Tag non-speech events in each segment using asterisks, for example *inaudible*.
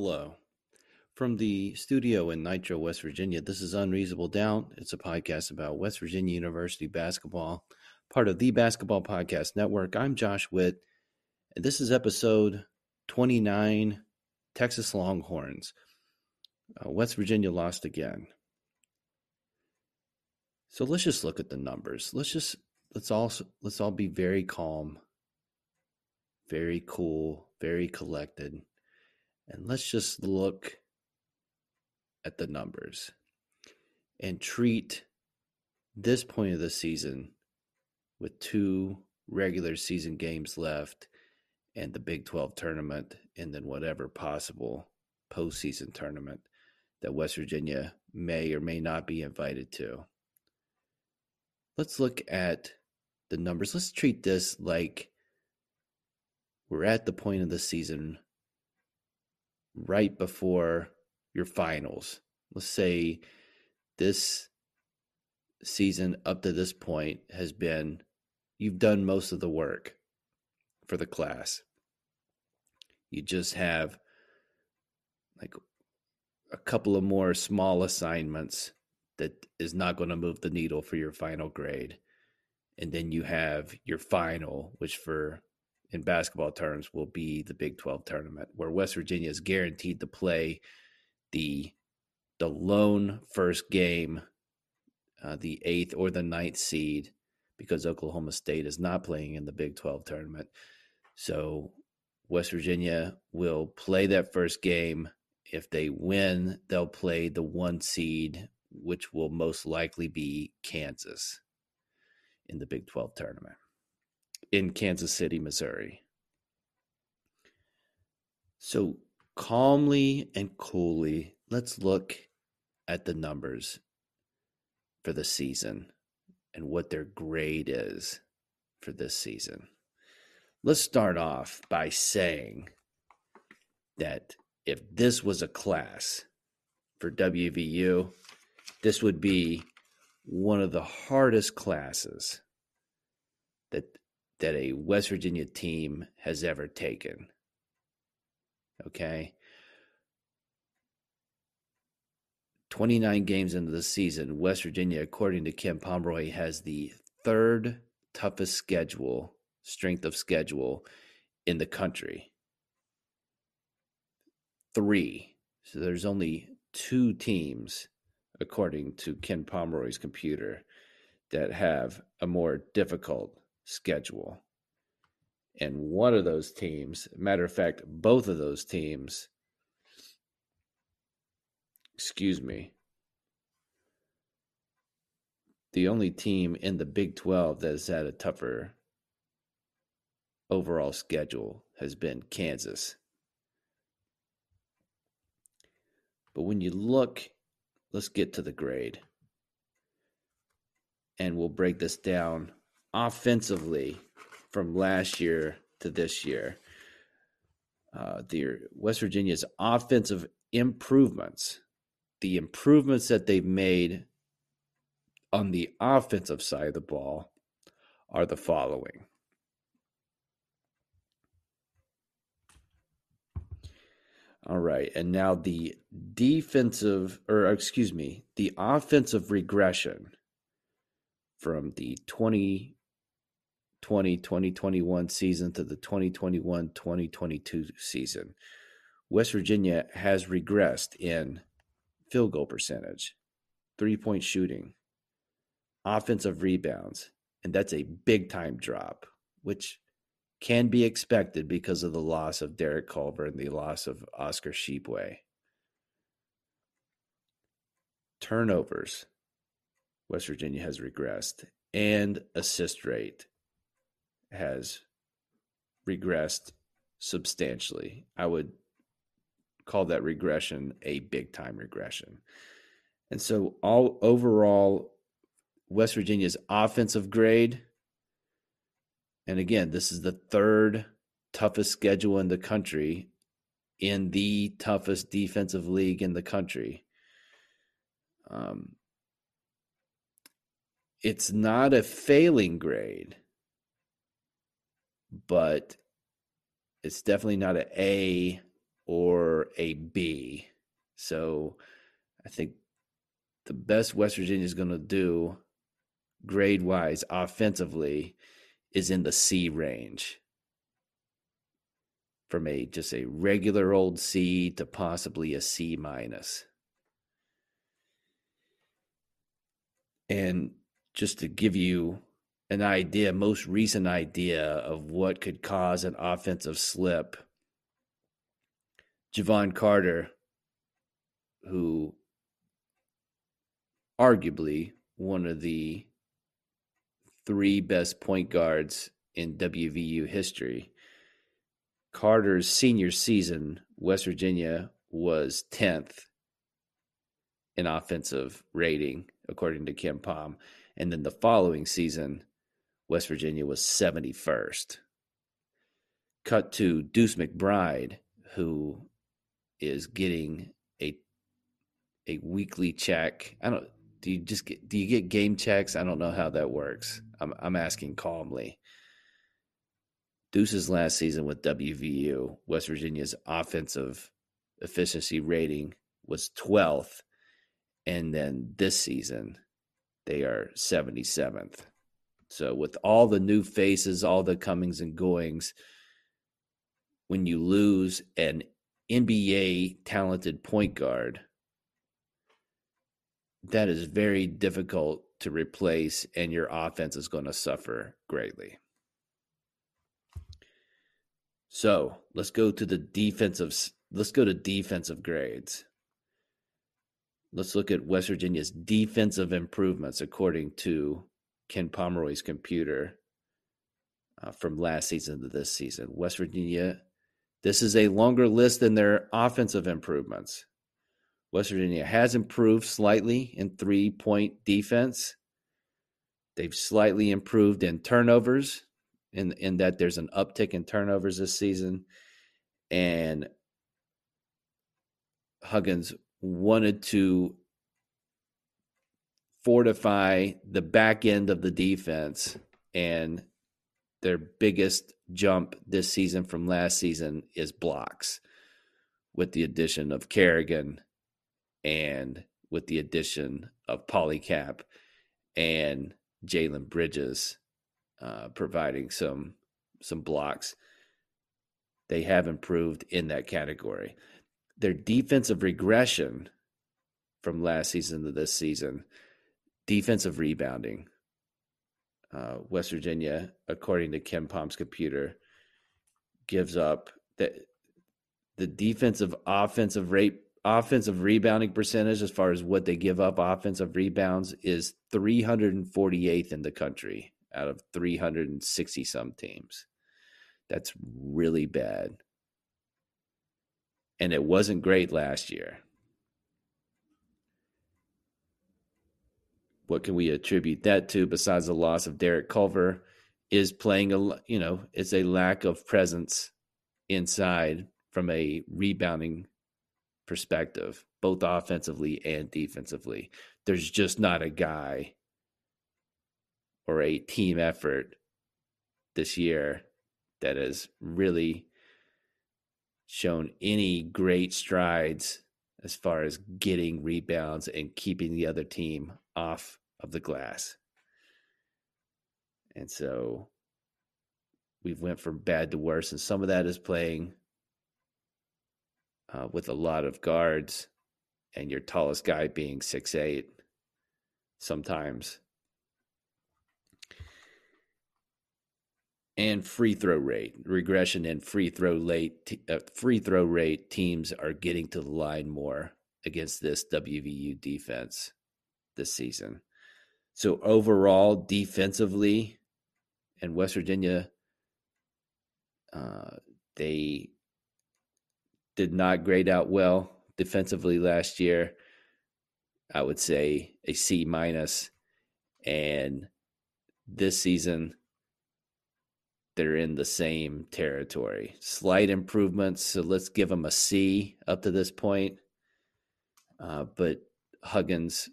Hello. From the studio in Nitro, West Virginia, this is Unreasonable Doubt. It's a podcast about West Virginia University basketball, part of the Basketball Podcast Network. I'm Josh Witt, and this is episode 29 Texas Longhorns. Uh, West Virginia lost again. So let's just look at the numbers. Let's just let's all let's all be very calm, very cool, very collected, and let's just look at the numbers and treat this point of the season with two regular season games left and the Big 12 tournament and then whatever possible postseason tournament that West Virginia may or may not be invited to. Let's look at the numbers. Let's treat this like we're at the point of the season right before your finals. Let's say this season up to this point has been you've done most of the work for the class. You just have like a couple of more small assignments that is not going to move the needle for your final grade. And then you have your final, which for in basketball terms will be the Big 12 tournament, where West Virginia is guaranteed to play the the lone first game, uh, the eighth or the ninth seed, because Oklahoma State is not playing in the Big 12 tournament. So West Virginia will play that first game. If they win, they'll play the one seed, which will most likely be Kansas in the Big 12 tournament in Kansas City, Missouri. So calmly and coolly, let's look at the numbers for the season and what their grade is for this season. Let's start off by saying that if this was a class for WVU, this would be one of the hardest classes that that a West Virginia team has ever taken. Okay. 29 games into the season, West Virginia, according to Ken Pomeroy, has the third toughest schedule, strength of schedule in the country. Three. So there's only two teams, according to Ken Pomeroy's computer, that have a more difficult schedule. And one of those teams, matter of fact, both of those teams, excuse me, the only team in the Big 12 that has had a tougher overall schedule has been Kansas. But when you look, let's get to the grade. And we'll break this down offensively from last year to this year. Uh, the West Virginia's offensive improvements, the improvements that they've made on the offensive side of the ball, are the following. All right, and now the defensive, or excuse me, the offensive regression from the 2020 2021 season to the 2021 2022 season. West Virginia has regressed in field goal percentage, three point shooting, offensive rebounds, and that's a big time drop, which can be expected because of the loss of Derek Culver and the loss of Oscar Tshiebwe. Turnovers, West Virginia has regressed, and assist rate has regressed substantially. I would call that regression a big time regression. And so all overall West Virginia's offensive grade and again, this is the third toughest schedule in the country in the toughest defensive league in the country. Um, it's not a failing grade, but it's definitely not an A or a B. So I think the best West Virginia is going to do grade wise offensively is in the C range. From a just a regular old C to possibly a C minus. And just to give you an idea, most recent idea of what could cause an offensive slip, Jevon Carter, who arguably one of the three best point guards in WVU history. Carter's senior season, West Virginia was 10th in offensive rating, according to KenPom. And then the following season, West Virginia was 71st. Cut to Deuce McBride, who is getting a a weekly check. I don't do you just get do you get game checks? I don't know how that works. I'm I'm asking calmly. Deuce's last season with WVU, West Virginia's offensive efficiency rating was 12th. And then this season, they are 77th. So, with all the new faces, all the comings and goings, when you lose an NBA talented point guard, that is very difficult to replace, and your offense is going to suffer greatly. So let's go to the defensive. Let's go to defensive grades. Let's look at West Virginia's defensive improvements according to Ken Pomeroy's computer uh, from last season to this season. West Virginia, this is a longer list than their offensive improvements. West Virginia has improved slightly in three point defense. They've slightly improved in turnovers, in, in that there's an uptick in turnovers this season. And Huggins wanted to fortify the back end of the defense. And their biggest jump this season from last season is blocks with the addition of Carrigan and with the addition of Paulicap and Jalen Bridges uh, providing some some blocks, they have improved in that category. Their defensive regression from last season to this season, defensive rebounding. Uh, West Virginia, according to KenPom's computer, gives up that the defensive offensive rate offensive rebounding percentage as far as what they give up offensive rebounds is 348th in the country out of 360 some teams. That's really bad. And it wasn't great last year. What can we attribute that to besides the loss of Derek Culver is playing a you know, it's a lack of presence inside from a rebounding perspective, both offensively and defensively. There's just not a guy or a team effort this year that has really shown any great strides as far as getting rebounds and keeping the other team off of the glass. And so we've went from bad to worse, and some of that is playing uh, with a lot of guards, and your tallest guy being six eight. Sometimes, and free throw rate regression and free throw late uh, free throw rate teams are getting to the line more against this WVU defense this season. So overall, defensively, and West Virginia, uh, they did not grade out well defensively last year. I would say a C minus, and this season they're in the same territory. Slight improvements, so let's give them a C up to this point. Uh, but Huggins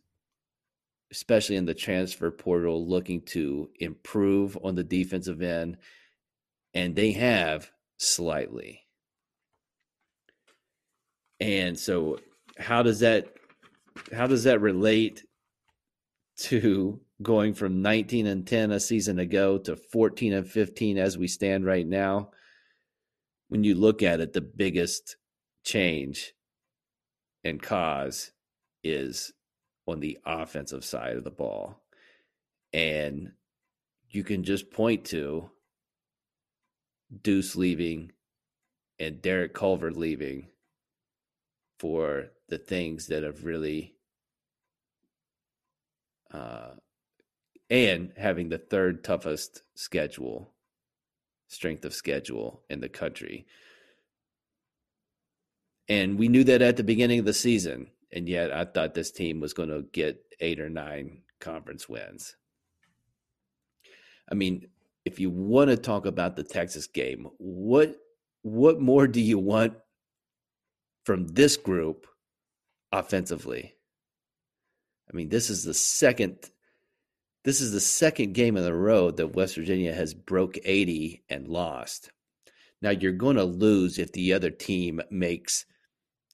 especially in the transfer portal, looking to improve on the defensive end, and they have slightly. And so, how does that how does that relate to going from 19 and 10 a season ago to 14 and 15 as we stand right now? When you look at it, the biggest change and cause is on the offensive side of the ball. And you can just point to Deuce leaving and Derek Culver leaving for the things that have really uh, and having the third toughest schedule strength of schedule in the country and we knew that at the beginning of the season and yet I thought this team was going to get eight or nine conference wins. I mean, if you want to talk about the Texas game, what what more do you want from this group offensively? I mean, this is the second this is the second game in the row that West Virginia has broke 80 and lost. Now you're going to lose if the other team makes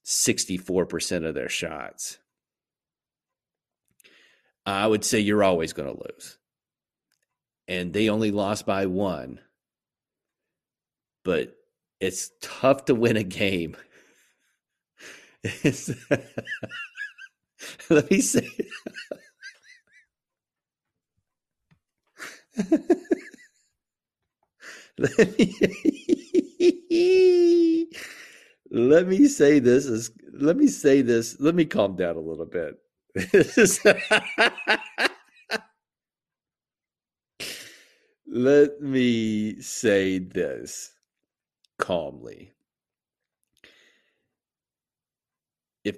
64% of their shots. I would say you're always going to lose. And they only lost by one. But it's tough to win a game. *laughs* *laughs* let me say *laughs* let me let me say this is let me say this let me calm down a little bit. *laughs* Let me say this calmly. If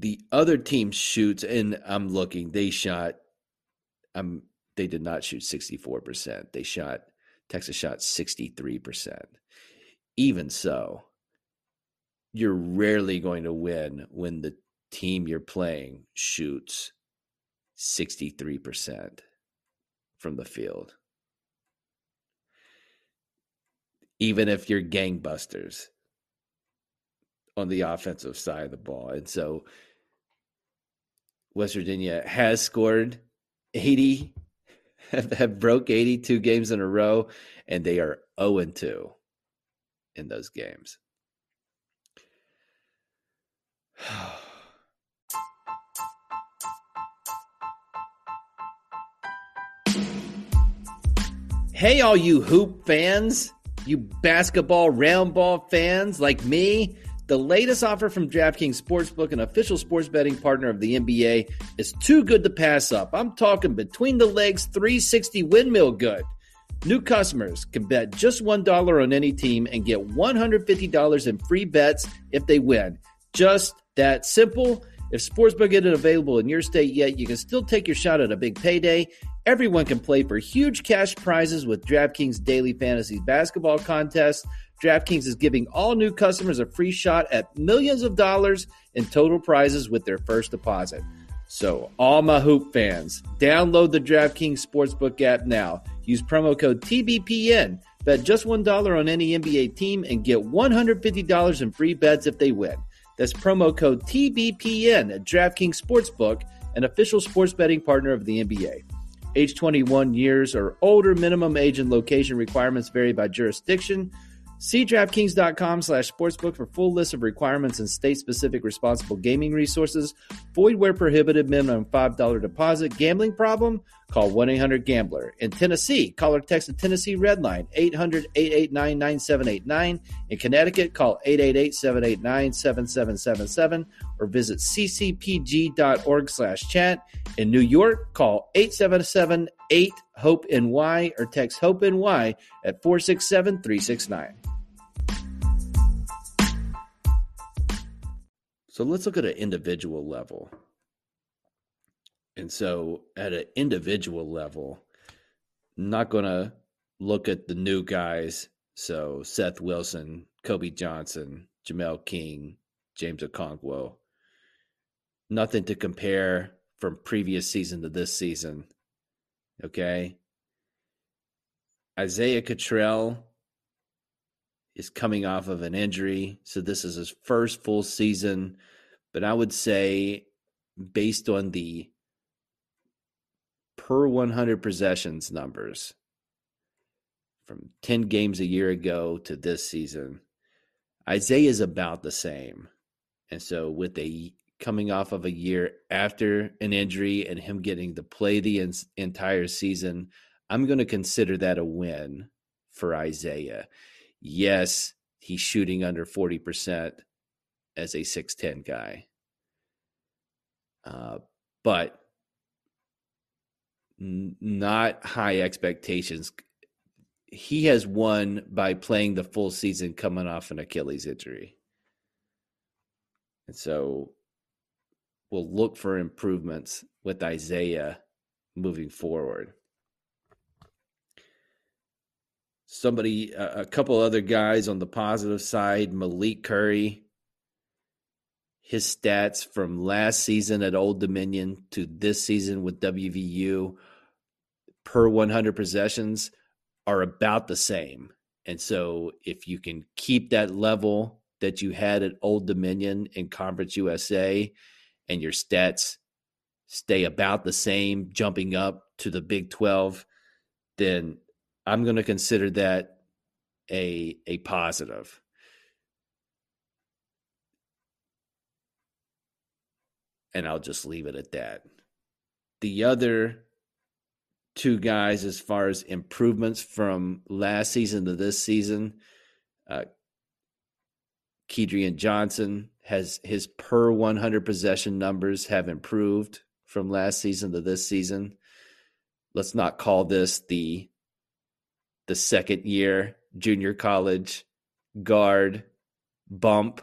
the other team shoots and i'm looking they shot i'm they did not shoot 64% they shot texas shot 63% even so you're rarely going to win when the team you're playing shoots 63% from the field. Even if you're gangbusters on the offensive side of the ball. And so West Virginia has scored 80, *laughs* have, have broke 82 games in a row, and they are 0 2 in those games. *sighs* hey, all you hoop fans, you basketball round ball fans like me. The latest offer from DraftKings Sportsbook, an official sports betting partner of the NBA, is too good to pass up. I'm talking between the legs 360 windmill good. New customers can bet just $1 on any team and get $150 in free bets if they win. Just that simple. If Sportsbook isn't available in your state yet, you can still take your shot at a big payday. Everyone can play for huge cash prizes with DraftKings Daily Fantasy Basketball Contest. DraftKings is giving all new customers a free shot at millions of dollars in total prizes with their first deposit. So, all my hoop fans, download the DraftKings Sportsbook app now. Use promo code TBPN. Bet just $1 on any NBA team and get $150 in free bets if they win. That's promo code TBPN at DraftKings Sportsbook, an official sports betting partner of the NBA. age 21 years or older. Minimum age and location requirements vary by jurisdiction. See DraftKings.com slash sportsbook for full list of requirements and state-specific responsible gaming resources. Void where prohibited. Minimum $5 deposit. Gambling problem? Call 1-800-GAMBLER. In Tennessee, call or text the Tennessee Red Line, 800-889-9789. In Connecticut, call 888-789-7777 or visit ccpg.org slash chat. In New York, call 877-8-HOPE-NY or text HOPE-NY at 467-369. So let's look at an individual level. And so, at an individual level, not going to look at the new guys. So, Seth Wilson, Kobe Johnson, Jamel King, James Okonkwo. Nothing to compare from previous season to this season. Okay. Isaiah Cottrell is coming off of an injury. So, this is his first full season. But I would say, based on the per 100 possessions numbers from 10 games a year ago to this season, Isaiah is about the same. And so, with a coming off of a year after an injury and him getting to play the entire season, I'm going to consider that a win for Isaiah. Yes, he's shooting under 40% as a 6'10 guy. Uh, but not high expectations. He has won by playing the full season coming off an Achilles injury. And so we'll look for improvements with Isaiah moving forward. Somebody, a couple other guys on the positive side, Malik Curry his stats from last season at Old Dominion to this season with WVU per 100 possessions are about the same. And so if you can keep that level that you had at Old Dominion in Conference USA and your stats stay about the same jumping up to the Big 12, then I'm going to consider that a a positive. and I'll just leave it at that. The other two guys, as far as improvements from last season to this season, uh, Kedrian Johnson has his per 100 possession numbers have improved from last season to this season. Let's not call this the the second year junior college guard bump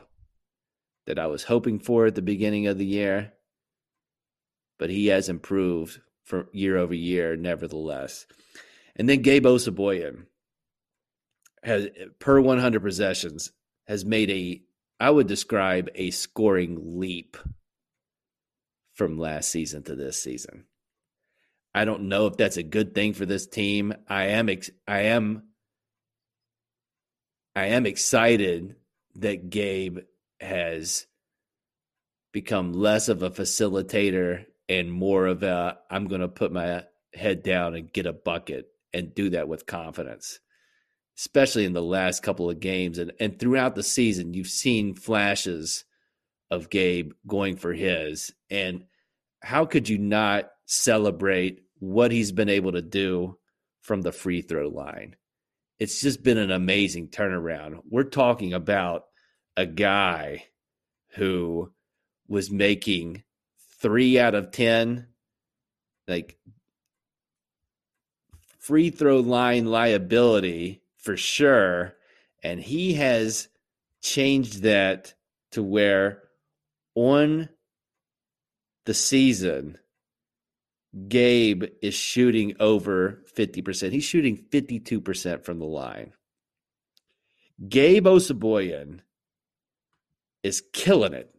that I was hoping for at the beginning of the year but he has improved for year over year, nevertheless. And then Gabe Osabuohien has per 100 possessions has made a I would describe a scoring leap from last season to this season. I don't know if that's a good thing for this team. I am ex- I am I am excited that Gabe has become less of a facilitator and more of a I'm going to put my head down and get a bucket and do that with confidence. Especially in the last couple of games and, and throughout the season, you've seen flashes of Gabe going for his. And how could you not celebrate what he's been able to do from the free throw line? It's just been an amazing turnaround. We're talking about a guy who was making three out of 10, like free throw line liability for sure. And he has changed that to where on the season, Gabe is shooting over 50%. He's shooting 52% from the line. Gabe Osabuohien is killing it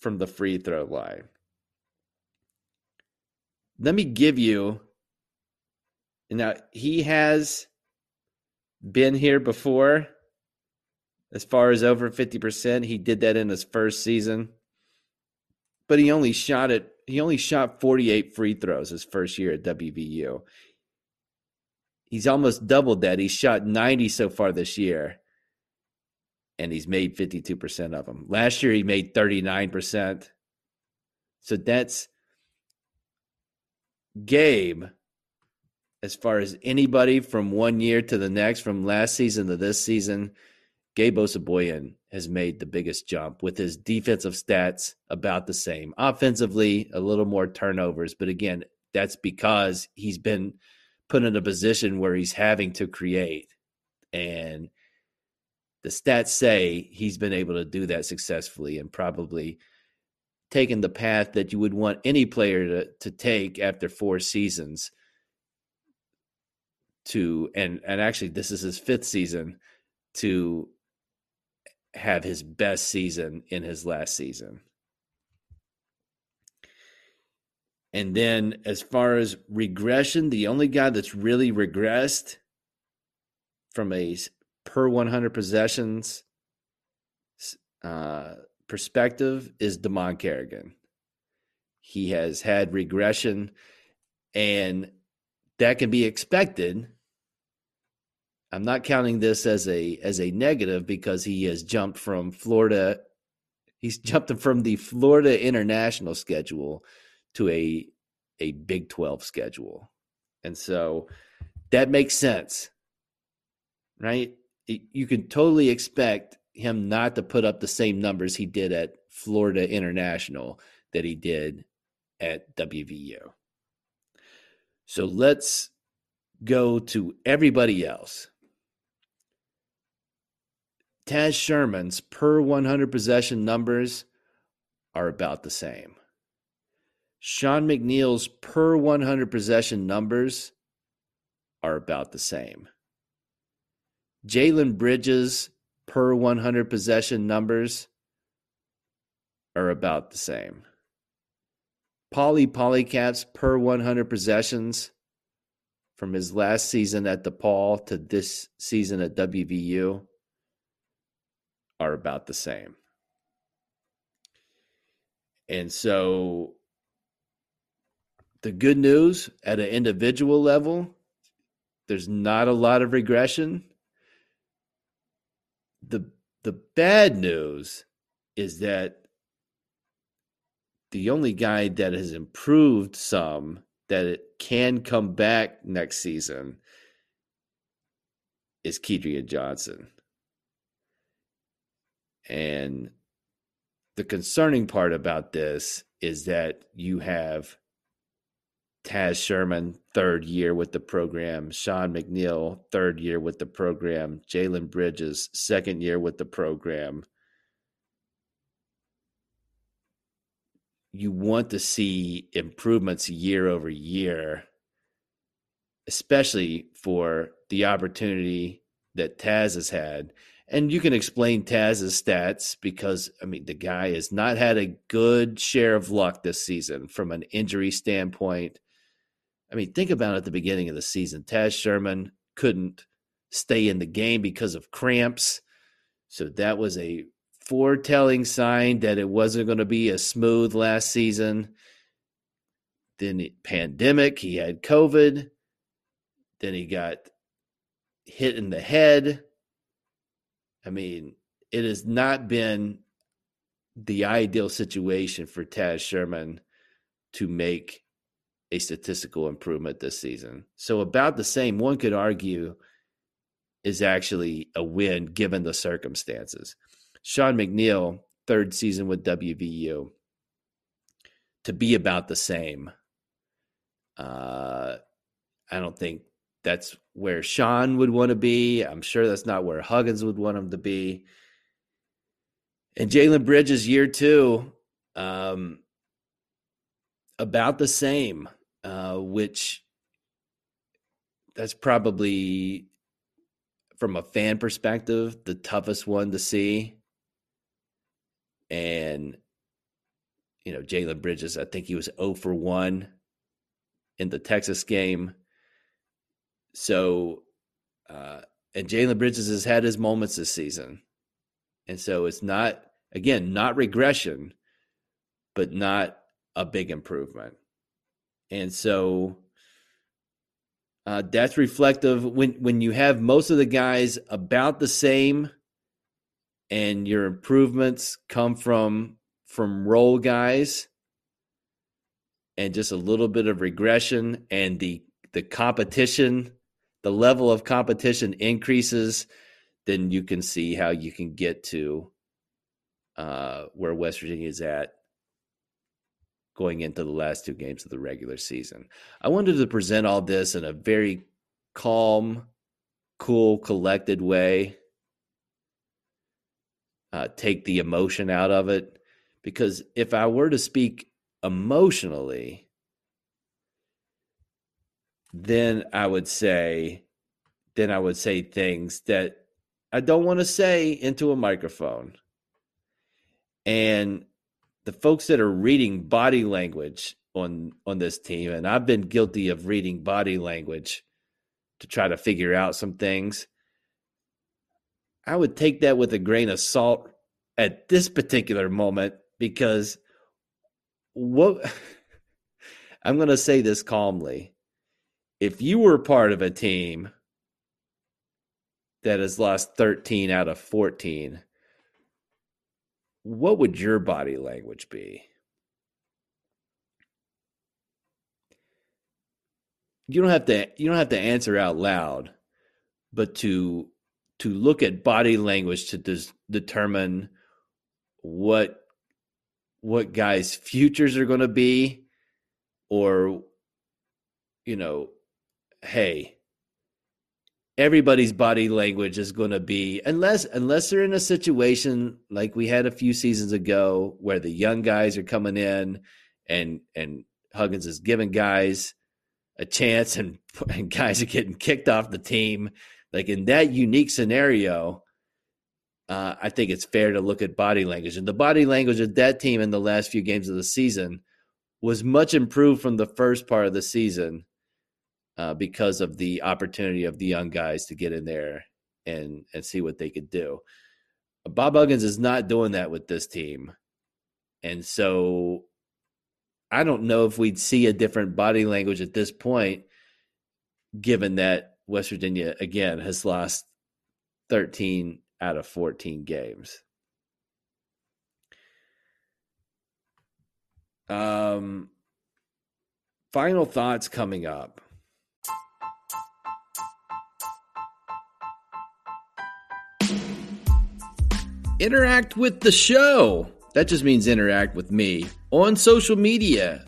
from the free throw line let me give you now he has been here before as far as over 50%. He did that in his first season, but he only shot it he only shot 48 free throws his first year at WVU. He's almost doubled that. He's shot 90 so far this year, and he's made 52% of them. Last year, he made 39%. So that's Gabe, as far as anybody from one year to the next, from last season to this season, Gabe Osabuohien has made the biggest jump with his defensive stats about the same. Offensively, a little more turnovers, but again, that's because he's been put in a position where he's having to create. And the stats say he's been able to do that successfully and probably taken the path that you would want any player to, to take after four seasons to and and actually this is his fifth season to have his best season in his last season. And then as far as regression, the only guy that's really regressed from a per 100 possessions uh, perspective is Dimon Carrigan. He has had regression, and that can be expected I'm not counting this as a as a negative because he has jumped from Florida. He's hmm. jumped from the Florida international schedule to a a Big 12 schedule. And so that makes sense. Right? You can totally expect him not to put up the same numbers he did at Florida International that he did at WVU. So let's go to everybody else. Taz Sherman's per 100 possession numbers are about the same. Sean McNeil's per 100 possession numbers are about the same. Jalen Bridges' per 100 possession numbers are about the same. Pauly Paulicap's per 100 possessions from his last season at DePaul to this season at WVU are about the same. And so the good news at an individual level, there's not a lot of regression. The the bad news is that the only guy that has improved some that it can come back next season is Kedrian Johnson. And the concerning part about this is that you have Taz Sherman, third year with the program, Sean McNeil, third year with the program, Jalen Bridges, second year with the program. You want to see improvements year over year, especially for the opportunity that Taz has had and you can explain Taz's stats because I mean the guy has not had a good share of luck this season from an injury standpoint. I mean, think about it at the beginning of the season. Taz Sherman couldn't stay in the game because of cramps. So that was a foretelling sign that it wasn't going to be as smooth last season. Then the pandemic, he had COVID. Then he got hit in the head I mean, it has not been the ideal situation for Taz Sherman to make a statistical improvement this season. So, about the same, one could argue, is actually a win given the circumstances. Sean McNeil, third season with WVU, to be about the same. Uh, I don't think that's where Sean would want to be. I'm sure that's not where Huggins would want him to be. And Jalen Bridges, year two, um, about the same, uh, which that's probably from a fan perspective the toughest one to see. And you know, Jalen Bridges, I think he was 0 for 1 in the Texas game. So, uh, and Jalen Bridges has had his moments this season. And so it's not, again, not regression, but not a big improvement. And so uh, that's reflective when when you have most of the guys about the same, and your improvements come from from role guys, and just a little bit of regression, and the the competition, the level of competition increases, then you can see how you can get to uh, where West Virginia is at going into the last two games of the regular season. I wanted to present all this in a very calm, cool, collected way. Uh, take the emotion out of it. Because if I were to speak emotionally, then I would say, then I would say things that I don't want to say into a microphone. And the folks that are reading body language on on this team and I've been guilty of reading body language to try to figure out some things. I would take that with a grain of salt at this particular moment because what *laughs* I'm going to say this calmly. If you were part of a team that has lost 13 out of 14 what would your body language be? You don't have to you don't have to answer out loud, but to to look at body language to des- determine what what guys' futures are going to be or you know, hey, everybody's body language is going to be unless unless they're in a situation like we had a few seasons ago where the young guys are coming in and and Huggins is giving guys a chance and *laughs* and guys are getting kicked off the team. Like in that unique scenario uh, I think it's fair to look at body language. And the body language of that team in the last few games of the season was much improved from the first part of the season uh, because of the opportunity of the young guys to get in there and and see what they could do. Bob Huggins is not doing that with this team, and so I don't know if we'd see a different body language at this point, given that West Virginia again has lost 13 out of 14 games. Um, final thoughts coming up. Interact with the show. That just means interact with me on social media,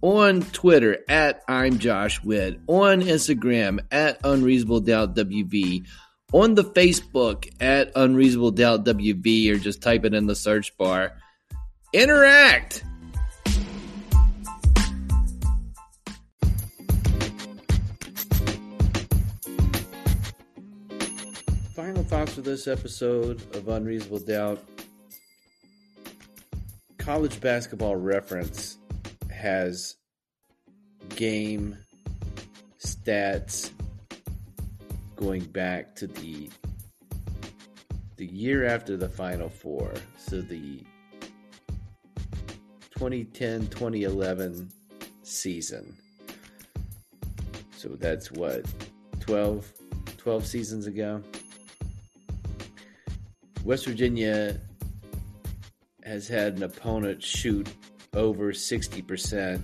on Twitter at I'm Josh Witt, on Instagram at Unreasonable Doubt WV, on the Facebook at Unreasonable Doubt WV, or just type it in the search bar. Interact. For this episode of Unreasonable Doubt. College Basketball Reference has game stats going back to the the year after the Final Four. So the 2010-2011 season. So that's what 12 12 seasons ago. West Virginia has had an opponent shoot over 60%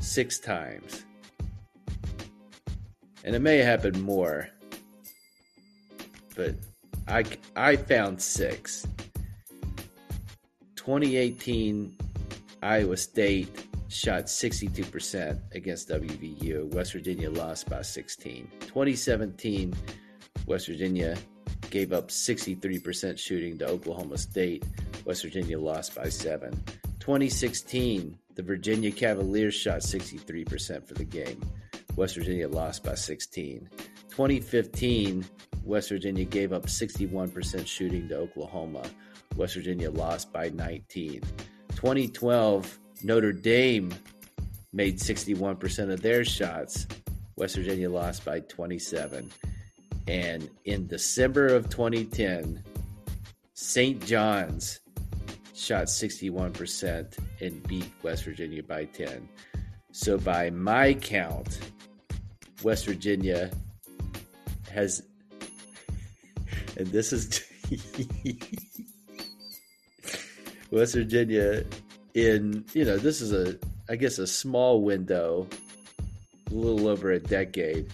six times. And it may happen more, but I, I found six. 2018, Iowa State shot 62% against WVU. West Virginia lost by 16. 2017, West Virginia gave up 63% shooting to Oklahoma State. West Virginia lost by seven. 2016, the Virginia Cavaliers shot 63% for the game. West Virginia lost by 16. 2015, West Virginia gave up 61% shooting to Oklahoma. West Virginia lost by 19. 2012, Notre Dame made 61% of their shots. West Virginia lost by 27. And in December of 2010, St. John's shot 61% and beat West Virginia by 10. So, by my count, West Virginia has, *laughs* and this is *laughs* West Virginia in, you know, this is a, I guess, a small window, a little over a decade.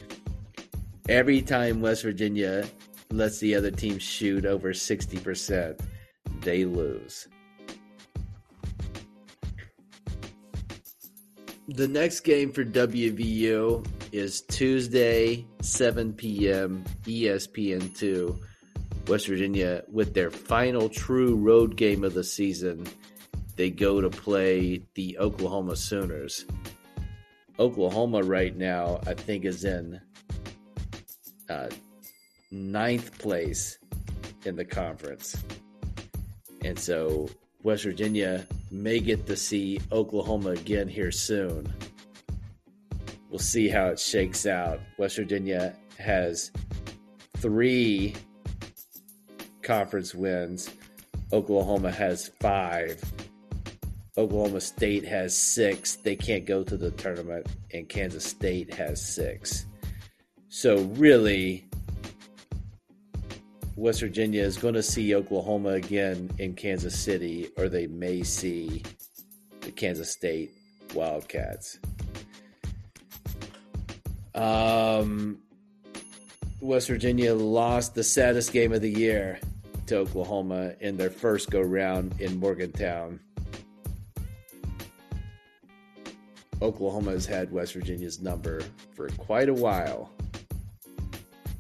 Every time West Virginia lets the other team shoot over 60%, they lose. The next game for WVU is Tuesday, 7 p.m., ESPN2. West Virginia, with their final true road game of the season, they go to play the Oklahoma Sooners. Oklahoma, right now, I think, is in uh, ninth place in the conference. And so West Virginia may get to see Oklahoma again here soon. We'll see how it shakes out. West Virginia has three conference wins, Oklahoma has five. Oklahoma State has six. They can't go to the tournament, and Kansas State has six. So, really, West Virginia is going to see Oklahoma again in Kansas City, or they may see the Kansas State Wildcats. Um, West Virginia lost the saddest game of the year to Oklahoma in their first go round in Morgantown. Oklahoma has had West Virginia's number for quite a while.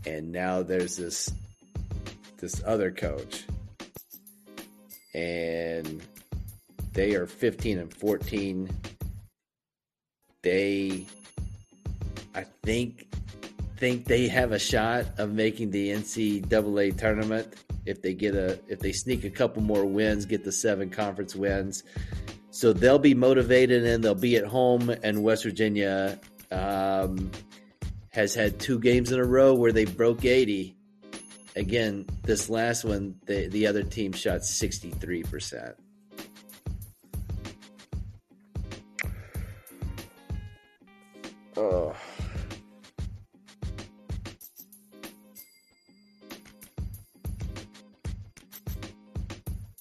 And now there's this this other coach. And they are 15 and 14. They I think think they have a shot of making the NCAA tournament if they get a if they sneak a couple more wins, get the seven conference wins. So they'll be motivated and they'll be at home. And West Virginia um, has had two games in a row where they broke 80. Again, this last one, the, the other team shot 63%.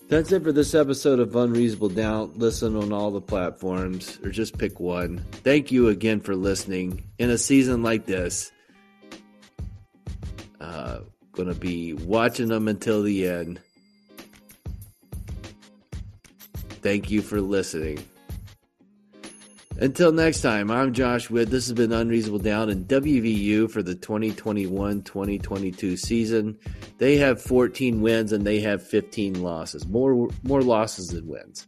That's it for this episode of Unreasonable Doubt. Listen on all the platforms or just pick one. Thank you again for listening. In a season like this, uh, going to be watching them until the end. Thank you for listening. Until next time, I'm Josh Witt. This has been Unreasonable Doubt and WVU for the 2021 2022 season. They have 14 wins and they have 15 losses. More, more losses than wins.